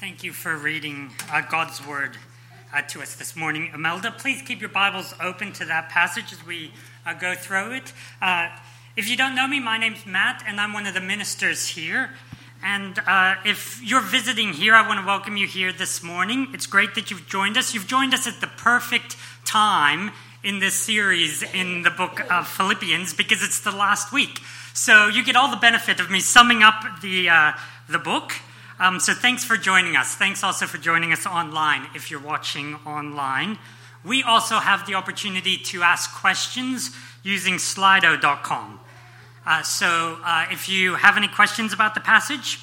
Thank you for reading uh, God's word uh, to us this morning. Imelda, please keep your Bibles open to that passage as we uh, go through it. Uh, if you don't know me, my name's Matt, and I'm one of the ministers here. And uh, if you're visiting here, I want to welcome you here this morning. It's great that you've joined us. You've joined us at the perfect time in this series in the book of Philippians because it's the last week. So you get all the benefit of me summing up the, uh, the book um, so thanks for joining us. Thanks also for joining us online if you're watching online. We also have the opportunity to ask questions using slido.com. Uh, so uh, if you have any questions about the passage,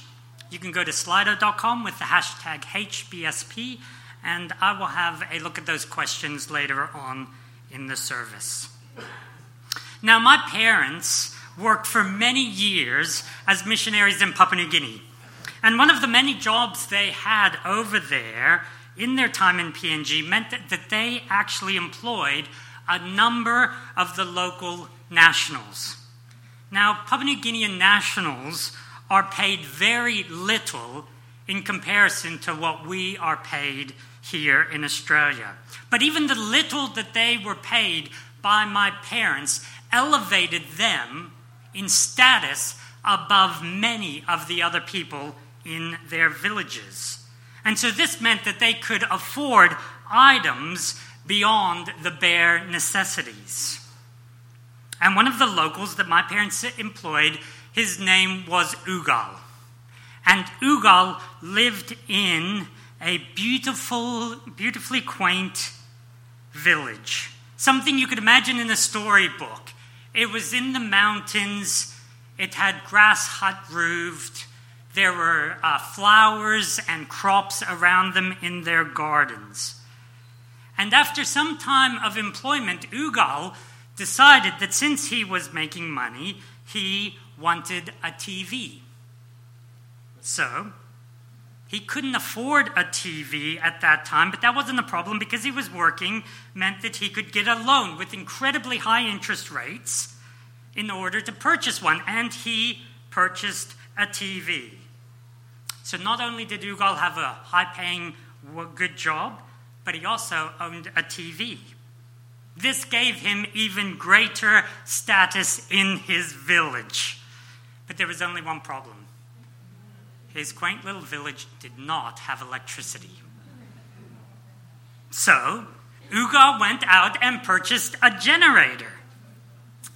you can go to slido.com with the hashtag HBSP, and I will have a look at those questions later on in the service. Now, my parents worked for many years as missionaries in Papua New Guinea. And one of the many jobs they had over there in their time in PNG meant that, that they actually employed a number of the local nationals. Now, Papua New Guinean nationals are paid very little in comparison to what we are paid here in Australia. But even the little that they were paid by my parents elevated them in status above many of the other people in their villages. And so this meant that they could afford items beyond the bare necessities. And one of the locals that my parents employed, his name was Ugal. And Ugal lived in a beautiful, beautifully quaint village. Something you could imagine in a storybook. It was in the mountains, it had grass hut roofed, there were uh, flowers and crops around them in their gardens. And after some time of employment, Ugal decided that since he was making money, he wanted a TV. So, he couldn't afford a TV at that time, but that wasn't a problem because he was working, meant that he could get a loan with incredibly high interest rates in order to purchase one. And he purchased a TV. So not only did Ugal have a high paying, good job, but he also owned a TV. This gave him even greater status in his village. But there was only one problem his quaint little village did not have electricity. So, Ugal went out and purchased a generator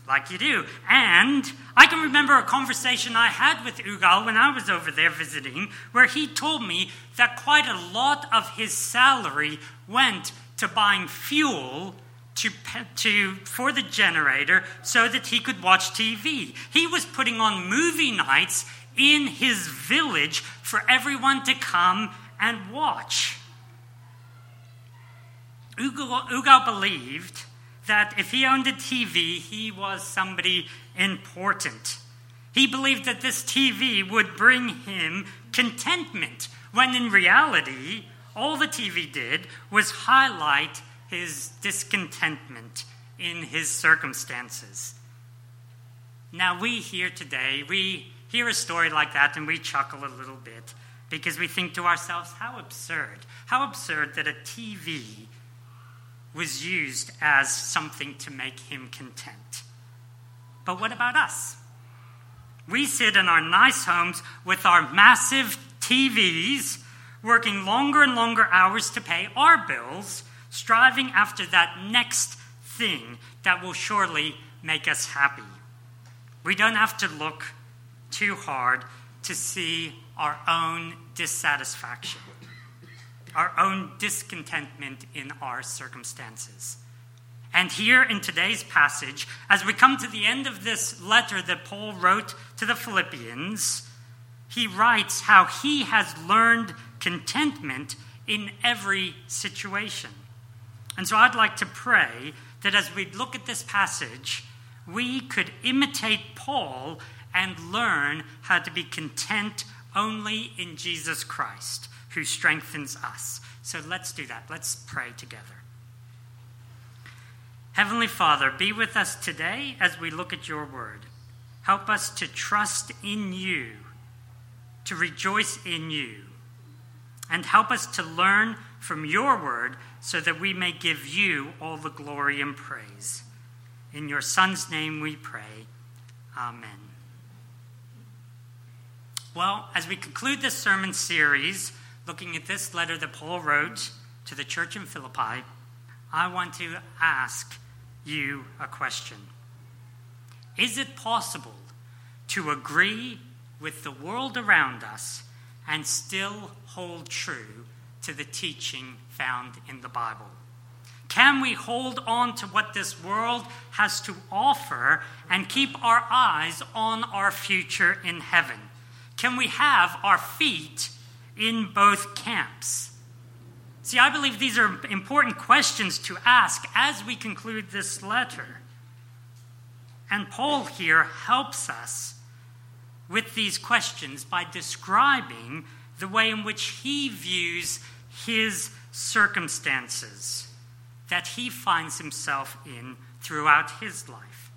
like you do. And I can remember a conversation I had with Ugal when I was over there visiting, where he told me that quite a lot of his salary went to buying fuel to, to, for the generator so that he could watch TV. He was putting on movie nights in his village for everyone to come and watch. Ugal, Ugal believed that if he owned a TV, he was somebody important. He believed that this TV would bring him contentment, when in reality, all the TV did was highlight his discontentment in his circumstances. Now, we here today, we hear a story like that and we chuckle a little bit because we think to ourselves, how absurd. How absurd that a TV was used as something to make him content. But what about us? We sit in our nice homes with our massive TVs, working longer and longer hours to pay our bills, striving after that next thing that will surely make us happy. We don't have to look too hard to see our own dissatisfaction our own discontentment in our circumstances. And here in today's passage, as we come to the end of this letter that Paul wrote to the Philippians, he writes how he has learned contentment in every situation. And so I'd like to pray that as we look at this passage, we could imitate Paul and learn how to be content only in Jesus Christ who strengthens us. So let's do that. Let's pray together. Heavenly Father, be with us today as we look at your word. Help us to trust in you, to rejoice in you, and help us to learn from your word so that we may give you all the glory and praise. In your Son's name we pray. Amen. Well, as we conclude this sermon series, looking at this letter that Paul wrote to the church in Philippi, I want to ask you a question. Is it possible to agree with the world around us and still hold true to the teaching found in the Bible? Can we hold on to what this world has to offer and keep our eyes on our future in heaven? Can we have our feet in both camps? See, I believe these are important questions to ask as we conclude this letter. And Paul here helps us with these questions by describing the way in which he views his circumstances that he finds himself in throughout his life.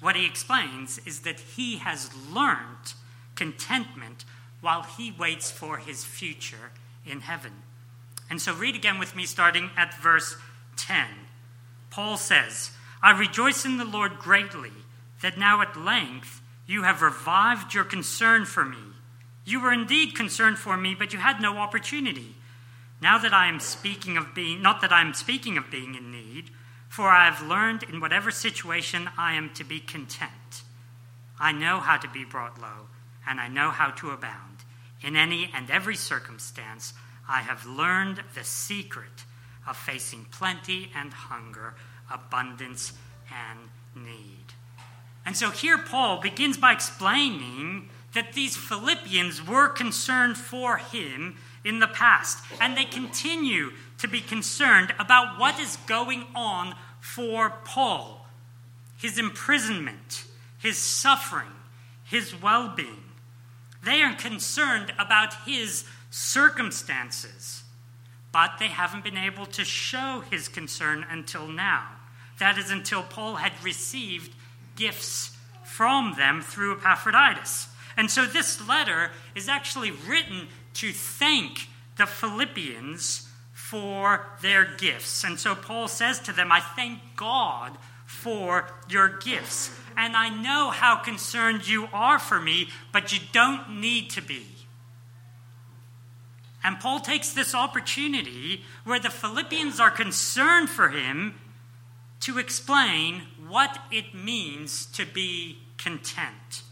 What he explains is that he has learned contentment while he waits for his future in heaven. And so, read again with me, starting at verse 10. Paul says, I rejoice in the Lord greatly that now at length you have revived your concern for me. You were indeed concerned for me, but you had no opportunity. Now that I am speaking of being, not that I am speaking of being in need, for I have learned in whatever situation I am to be content. I know how to be brought low, and I know how to abound. In any and every circumstance, I have learned the secret of facing plenty and hunger abundance, and need. And so here Paul begins by explaining that these Philippians were concerned for him in the past, and they continue to be concerned about what is going on for Paul his imprisonment, his suffering, his well being. They are concerned about his circumstances, but they haven't been able to show his concern until now. That is until Paul had received gifts from them through Epaphroditus. And so this letter is actually written to thank the Philippians for their gifts. And so Paul says to them, I thank God for your gifts. And I know how concerned you are for me, but you don't need to be. And Paul takes this opportunity where the Philippians are concerned for him to explain what it means to be content.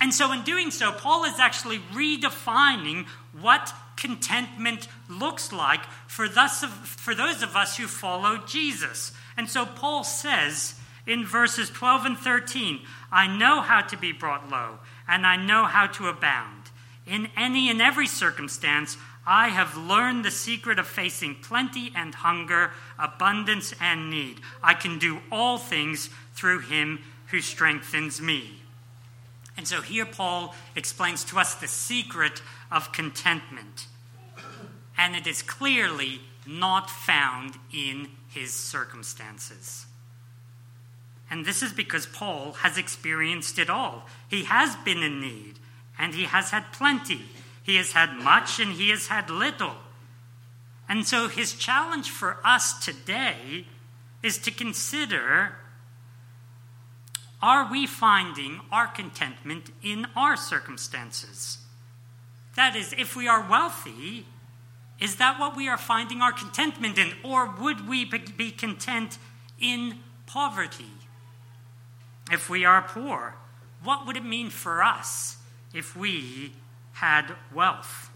And so, in doing so, Paul is actually redefining what contentment looks like for, thus, for those of us who follow Jesus. And so, Paul says in verses 12 and 13, I know how to be brought low, and I know how to abound. In any and every circumstance, I have learned the secret of facing plenty and hunger, abundance and need. I can do all things through him who strengthens me. And so here Paul explains to us the secret of contentment. And it is clearly not found in his circumstances. And this is because Paul has experienced it all. He has been in need, and he has had plenty he has had much and he has had little. And so his challenge for us today is to consider are we finding our contentment in our circumstances? That is, if we are wealthy, is that what we are finding our contentment in? Or would we be content in poverty? If we are poor, what would it mean for us if we had wealth.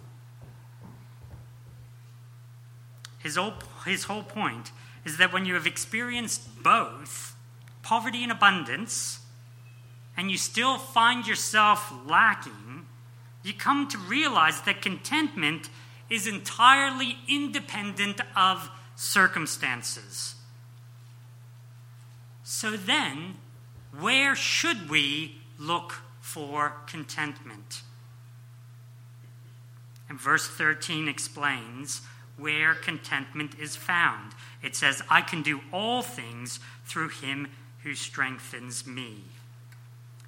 His whole, his whole point is that when you have experienced both poverty and abundance, and you still find yourself lacking, you come to realize that contentment is entirely independent of circumstances. So then, where should we look for contentment? And verse 13 explains where contentment is found. It says, I can do all things through him who strengthens me.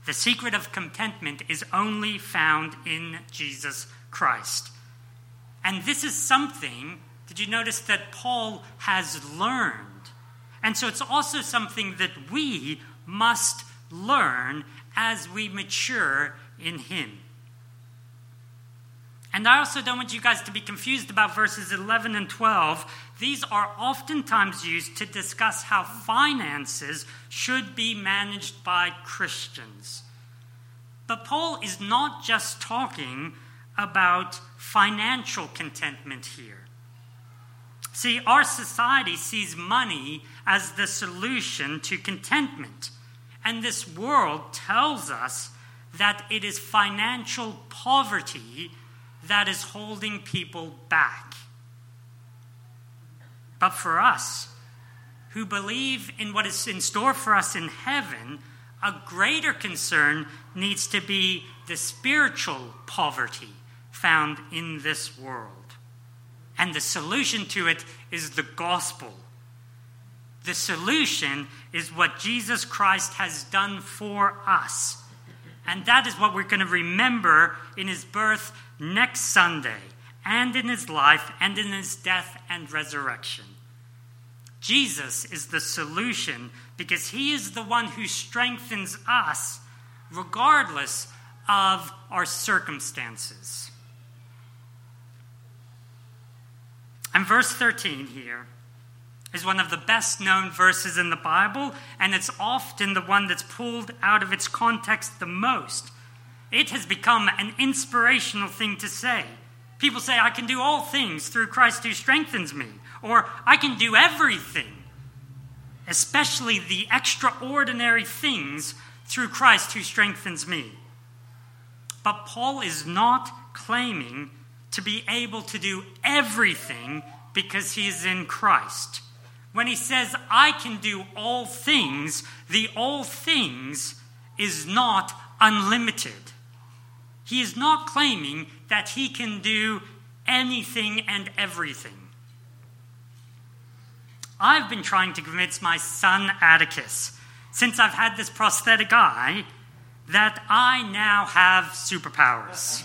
The secret of contentment is only found in Jesus Christ. And this is something, did you notice that Paul has learned? And so it's also something that we must learn as we mature in Him. And I also don't want you guys to be confused about verses 11 and 12. These are oftentimes used to discuss how finances should be managed by Christians. But Paul is not just talking about financial contentment here. See, our society sees money as the solution to contentment. And this world tells us that it is financial poverty that is holding people back. But for us, who believe in what is in store for us in heaven, a greater concern needs to be the spiritual poverty found in this world. And the solution to it is the gospel. The solution is what Jesus Christ has done for us. And that is what we're going to remember in his birth next Sunday, and in his life, and in his death and resurrection. Jesus is the solution because he is the one who strengthens us regardless of our circumstances. And verse 13 here is one of the best known verses in the Bible, and it's often the one that's pulled out of its context the most. It has become an inspirational thing to say. People say, I can do all things through Christ who strengthens me, or I can do everything, especially the extraordinary things through Christ who strengthens me. But Paul is not claiming to be able to do everything because he is in Christ. When he says, I can do all things, the all things is not unlimited. He is not claiming that he can do anything and everything. I've been trying to convince my son Atticus, since I've had this prosthetic eye, that I now have superpowers.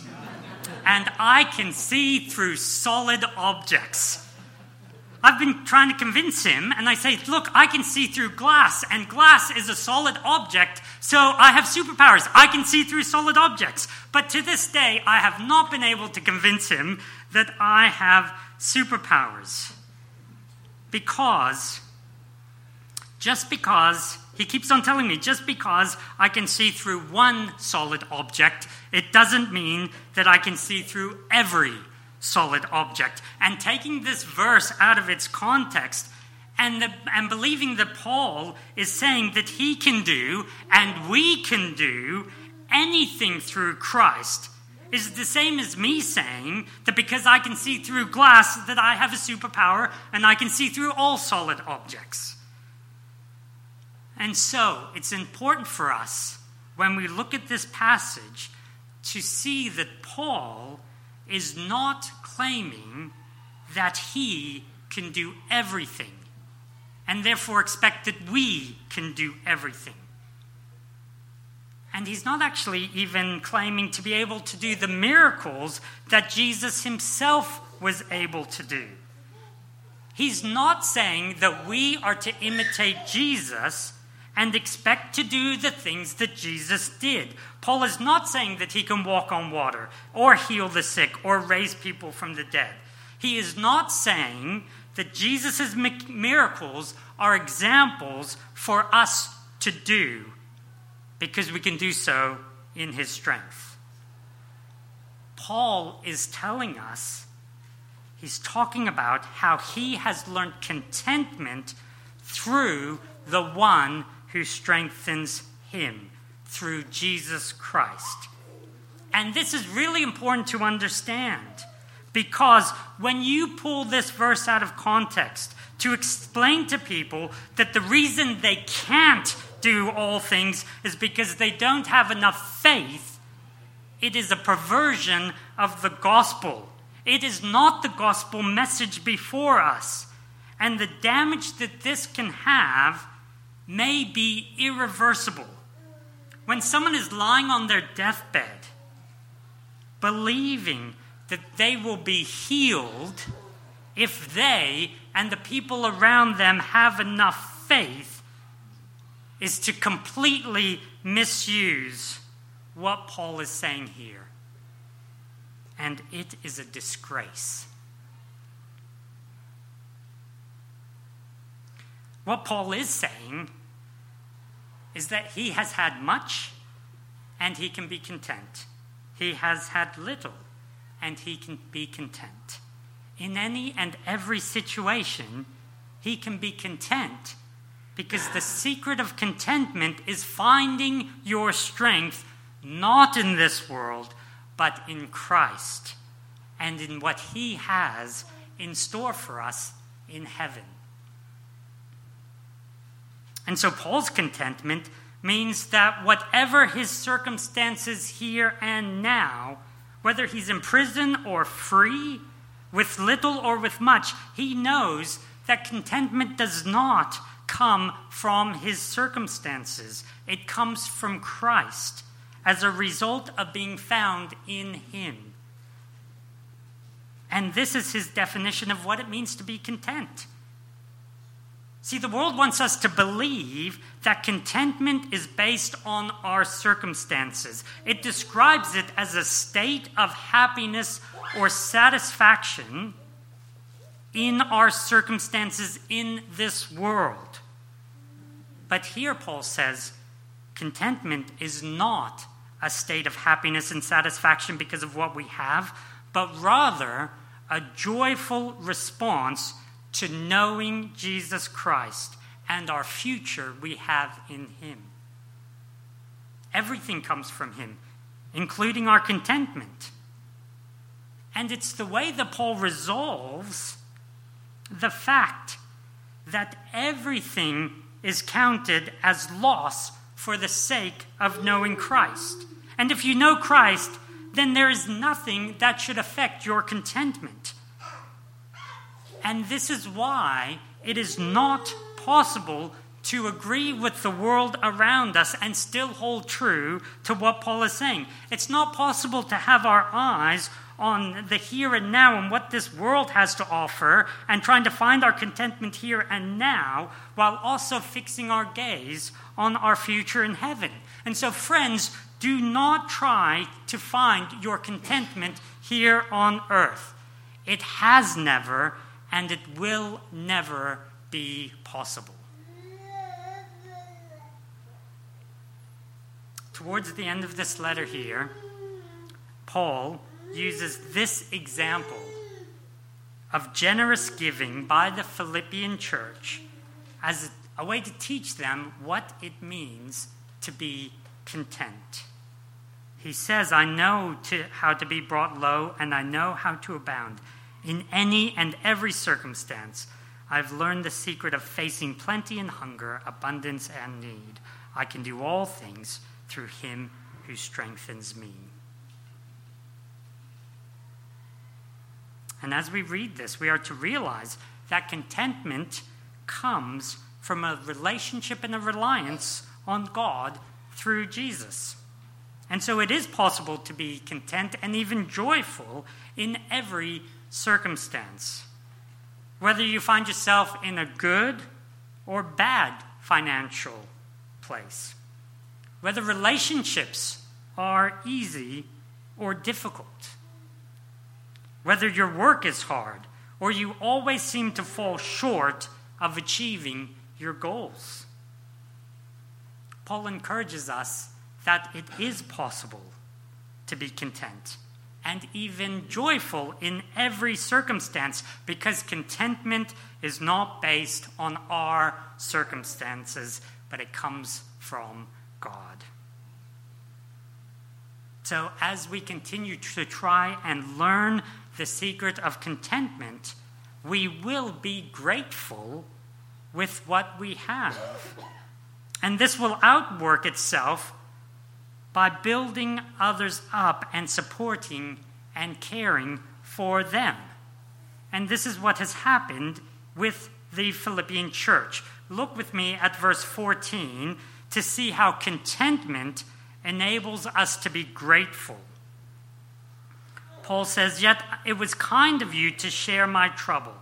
and I can see through solid objects. I've been trying to convince him, and I say, Look, I can see through glass, and glass is a solid object, so I have superpowers. I can see through solid objects. But to this day, I have not been able to convince him that I have superpowers. Because, just because, he keeps on telling me, just because I can see through one solid object, it doesn't mean that I can see through every solid object. And taking this verse out of its context and, the, and believing that Paul is saying that he can do and we can do anything through Christ is the same as me saying that because I can see through glass that I have a superpower and I can see through all solid objects. And so, it's important for us when we look at this passage to see that Paul is not claiming that he can do everything and therefore expect that we can do everything. And he's not actually even claiming to be able to do the miracles that Jesus himself was able to do. He's not saying that we are to imitate Jesus and expect to do the things that Jesus did. Paul is not saying that he can walk on water or heal the sick or raise people from the dead. He is not saying that Jesus' miracles are examples for us to do because we can do so in his strength. Paul is telling us, he's talking about how he has learned contentment through the one who strengthens him through Jesus Christ. And this is really important to understand because when you pull this verse out of context to explain to people that the reason they can't do all things is because they don't have enough faith, it is a perversion of the gospel. It is not the gospel message before us. And the damage that this can have may be irreversible. When someone is lying on their deathbed, believing that they will be healed if they and the people around them have enough faith is to completely misuse what Paul is saying here. And it is a disgrace. What Paul is saying is that he has had much and he can be content. He has had little and he can be content. In any and every situation, he can be content because the secret of contentment is finding your strength not in this world, but in Christ and in what he has in store for us in heaven. And so Paul's contentment means that whatever his circumstances here and now, whether he's in prison or free, with little or with much, he knows that contentment does not come from his circumstances. It comes from Christ as a result of being found in him. And this is his definition of what it means to be content. See, the world wants us to believe that contentment is based on our circumstances. It describes it as a state of happiness or satisfaction in our circumstances in this world. But here, Paul says, contentment is not a state of happiness and satisfaction because of what we have, but rather a joyful response to knowing Jesus Christ and our future we have in Him. Everything comes from Him, including our contentment. And it's the way that Paul resolves the fact that everything is counted as loss for the sake of knowing Christ. And if you know Christ, then there is nothing that should affect your contentment. And this is why it is not possible to agree with the world around us and still hold true to what Paul is saying. It's not possible to have our eyes on the here and now and what this world has to offer and trying to find our contentment here and now while also fixing our gaze on our future in heaven. And so, friends, do not try to find your contentment here on earth. It has never and it will never be possible. Towards the end of this letter here, Paul uses this example of generous giving by the Philippian church as a way to teach them what it means to be content. He says, I know to, how to be brought low, and I know how to abound. In any and every circumstance, I've learned the secret of facing plenty and hunger, abundance and need. I can do all things through him who strengthens me. And as we read this, we are to realize that contentment comes from a relationship and a reliance on God through Jesus. And so it is possible to be content and even joyful in every circumstance. Whether you find yourself in a good or bad financial place. Whether relationships are easy or difficult. Whether your work is hard or you always seem to fall short of achieving your goals. Paul encourages us that it is possible to be content and even joyful in every circumstance because contentment is not based on our circumstances, but it comes from God. So, as we continue to try and learn the secret of contentment, we will be grateful with what we have. And this will outwork itself by building others up and supporting and caring for them. And this is what has happened with the Philippian church. Look with me at verse 14 to see how contentment enables us to be grateful. Paul says, Yet it was kind of you to share my trouble.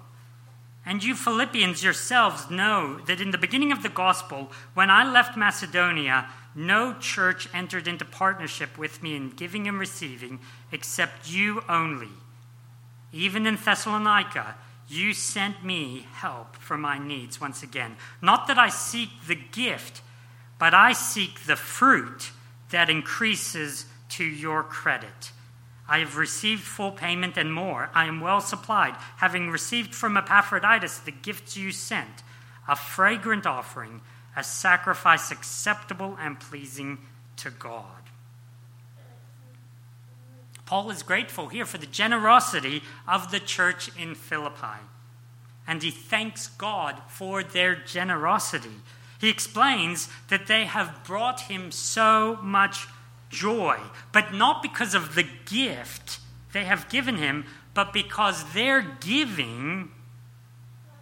And you Philippians yourselves know that in the beginning of the gospel, when I left Macedonia, no church entered into partnership with me in giving and receiving except you only. Even in Thessalonica, you sent me help for my needs once again. Not that I seek the gift, but I seek the fruit that increases to your credit. I have received full payment and more. I am well supplied, having received from Epaphroditus the gifts you sent, a fragrant offering, a sacrifice acceptable and pleasing to God. Paul is grateful here for the generosity of the church in Philippi, and he thanks God for their generosity. He explains that they have brought him so much joy, but not because of the gift they have given him, but because their giving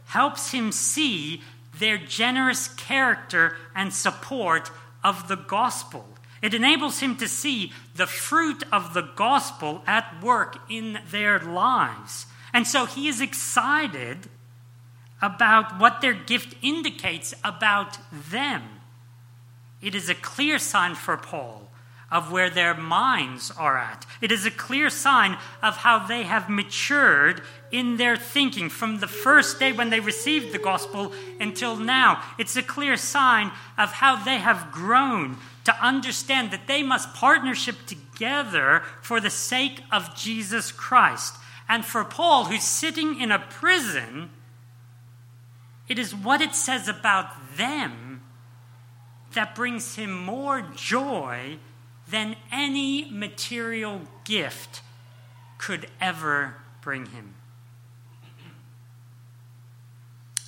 helps him see their generous character and support of the gospel. It enables him to see the fruit of the gospel at work in their lives. And so he is excited about what their gift indicates about them. It is a clear sign for Paul of where their minds are at. It is a clear sign of how they have matured in their thinking from the first day when they received the gospel until now. It's a clear sign of how they have grown to understand that they must partnership together for the sake of Jesus Christ. And for Paul, who's sitting in a prison, it is what it says about them that brings him more joy than any material gift could ever bring him.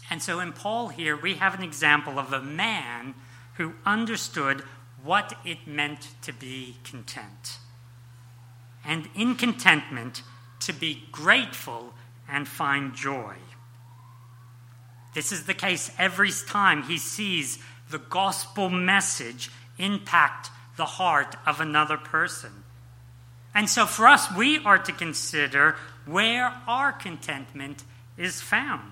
And so in Paul here, we have an example of a man who understood what it meant to be content. And in contentment, to be grateful and find joy. This is the case every time he sees the gospel message impact the heart of another person. And so for us, we are to consider where our contentment is found.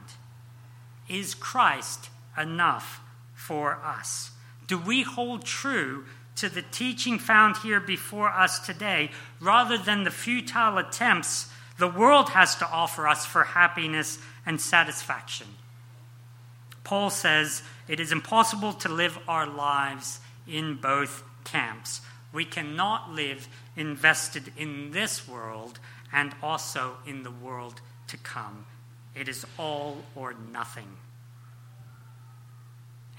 Is Christ enough for us? Do we hold true to the teaching found here before us today rather than the futile attempts the world has to offer us for happiness and satisfaction? Paul says it is impossible to live our lives in both camps. We cannot live invested in this world and also in the world to come. It is all or nothing.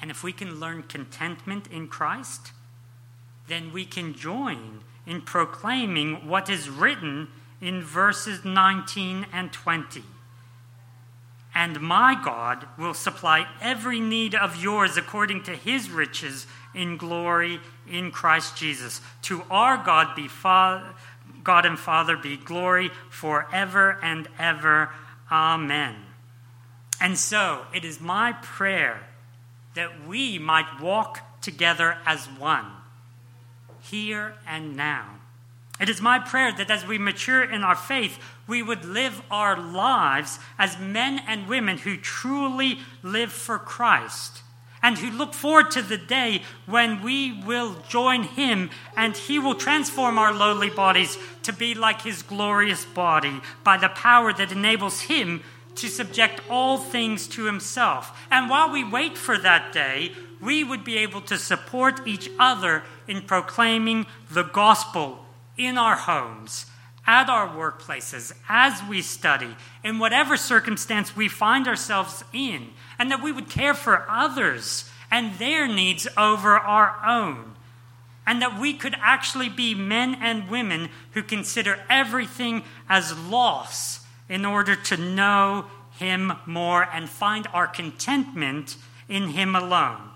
And if we can learn contentment in Christ, then we can join in proclaiming what is written in verses 19 and 20. And my God will supply every need of yours according to his riches in glory in Christ Jesus. To our God be Father, God and Father be glory forever and ever. Amen. And so it is my prayer that we might walk together as one, here and now. It is my prayer that as we mature in our faith, we would live our lives as men and women who truly live for Christ and who look forward to the day when we will join him and he will transform our lowly bodies to be like his glorious body by the power that enables him to subject all things to himself. And while we wait for that day, we would be able to support each other in proclaiming the gospel in our homes, at our workplaces, as we study, in whatever circumstance we find ourselves in and that we would care for others and their needs over our own. And that we could actually be men and women who consider everything as loss in order to know Him more and find our contentment in Him alone.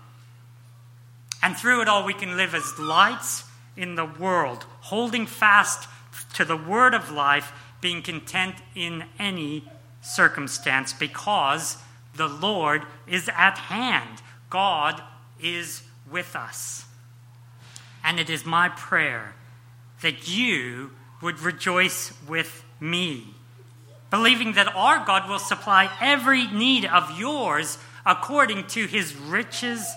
And through it all, we can live as lights in the world, holding fast to the word of life, being content in any circumstance because the Lord is at hand. God is with us. And it is my prayer that you would rejoice with me, believing that our God will supply every need of yours according to his riches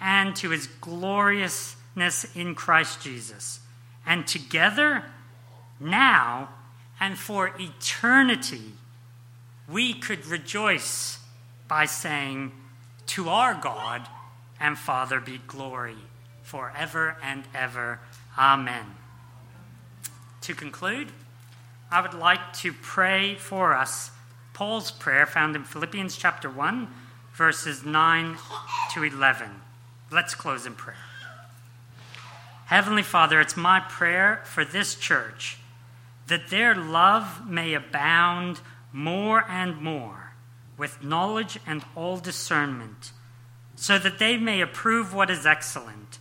and to his gloriousness in Christ Jesus. And together, now and for eternity, we could rejoice by saying, To our God and Father be glory forever and ever. Amen. To conclude, I would like to pray for us Paul's prayer found in Philippians chapter 1, verses 9 to 11. Let's close in prayer. Heavenly Father, it's my prayer for this church that their love may abound more and more with knowledge and all discernment, so that they may approve what is excellent,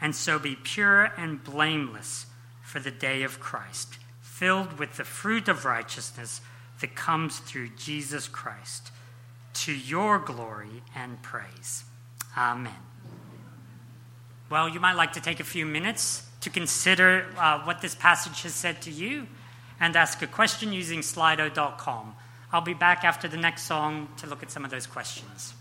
and so be pure and blameless for the day of Christ, filled with the fruit of righteousness that comes through Jesus Christ, to your glory and praise. Amen. Well, you might like to take a few minutes to consider uh, what this passage has said to you and ask a question using slido.com. I'll be back after the next song to look at some of those questions.